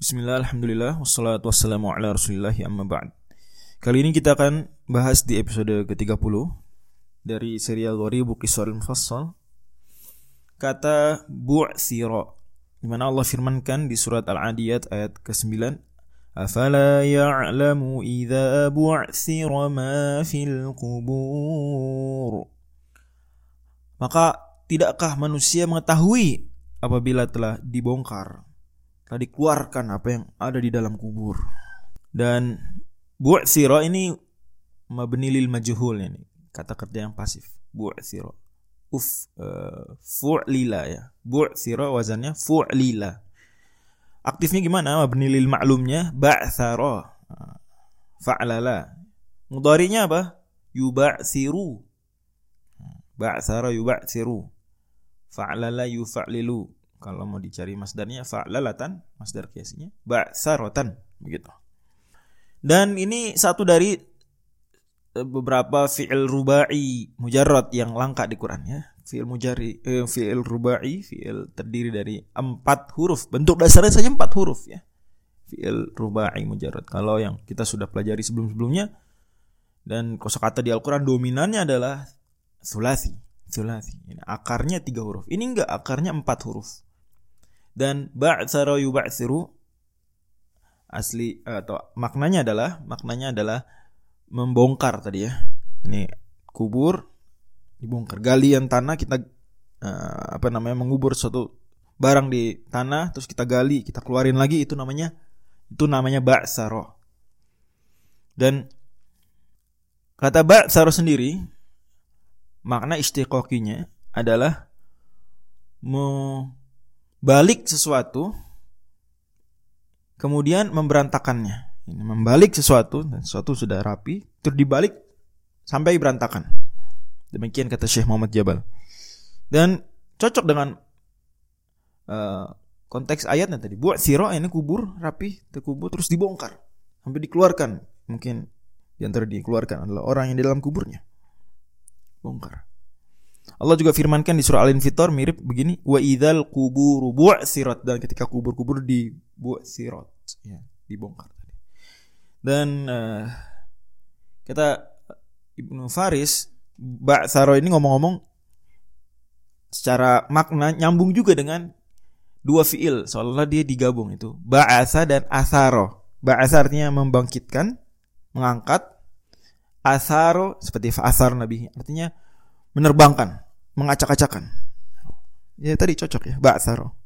Bismillah, Alhamdulillah, wassalatu wassalamu ala rasulillah, amma ba'd. Kali ini kita akan bahas di episode ke-30 Dari serial Gharibu Qisar Mufassal Kata bu'thira Di mana Allah firmankan di surat Al-Adiyat ayat ke-9 Afala ya'lamu idha bu'thira ma fil kubur Maka tidakkah manusia mengetahui apabila telah dibongkar telah dikeluarkan apa yang ada di dalam kubur. Dan bu'thira ini mabni lil majhul ini, kata kerja yang pasif. Bu'thira. Uf uh, fu'lila ya. Bu'thira wazannya fu'lila. Aktifnya gimana? Mabni lil ma'lumnya ba'thara. Fa'lala. Mudhari'nya apa? Yuba'thiru. Ba'thara yuba'thiru. Fa'lala yufa'lilu kalau mau dicari masdarnya fa'lalatan, masdar kiasinya ba'sarotan begitu. Dan ini satu dari eh, beberapa fi'il rubai mujarrad yang langka di Quran ya. Fi'il mujari eh, fi'il rubai, fi'il terdiri dari empat huruf. Bentuk dasarnya saja empat huruf ya. Fi'il rubai mujarrad. Kalau yang kita sudah pelajari sebelum-sebelumnya dan kosakata di Al-Qur'an dominannya adalah sulasi. Sulasi. Akarnya tiga huruf. Ini enggak akarnya empat huruf dan ba'tsara yub'tsiru asli atau maknanya adalah maknanya adalah membongkar tadi ya. Ini kubur dibongkar galian tanah kita uh, apa namanya mengubur suatu barang di tanah terus kita gali kita keluarin lagi itu namanya itu namanya ba'tsara. Dan kata ba'tsara sendiri makna istiqoqinya adalah balik sesuatu kemudian memberantakannya. Ini membalik sesuatu dan sesuatu sudah rapi terus dibalik sampai berantakan. Demikian kata Syekh Muhammad Jabal. Dan cocok dengan uh, konteks ayatnya tadi. Buat siro ini kubur rapi, terkubur terus dibongkar sampai dikeluarkan. Mungkin di antara dikeluarkan adalah orang yang di dalam kuburnya. Bongkar. Allah juga firmankan di surah Al-Infitar mirip begini wa idzal quburu bu'sirat. Dan ketika kubur-kubur di bu'sirat ya dibongkar dan uh, kata Ibnu Faris Ba'saro ini ngomong-ngomong secara makna nyambung juga dengan dua fiil seolah dia digabung itu. Ba'asa dan asaro ba'asa artinya membangkitkan mengangkat. Asaro seperti fa'asar nabi artinya menerbangkan, mengacak-acakan. Ya tadi cocok ya, ba'saro.